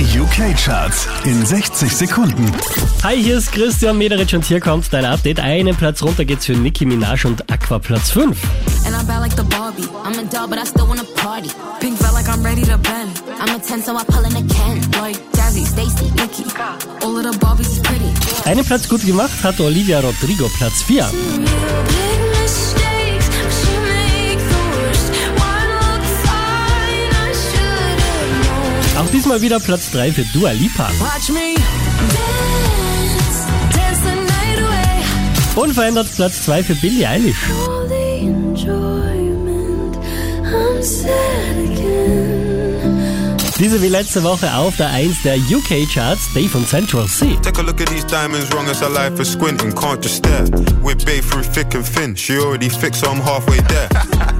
Die UK-Charts in 60 Sekunden. Hi, hier ist Christian Mederich und hier kommt dein Update. Einen Platz runter geht's für Nicki Minaj und Aqua Platz 5. Einen Platz gut gemacht hat Olivia Rodrigo Platz 4. Auch diesmal wieder Platz 3 für Dua Lipa. Watch me dance, dance the night away. Unverändert Platz 2 für Billie Eilish. Diese wie letzte Woche auf der 1 der UK-Charts, Dave und Central C. Take a look at these diamonds, wrong as her life is squinting, can't just stare. We're babe through thick and thin, she already fixed, so I'm halfway there.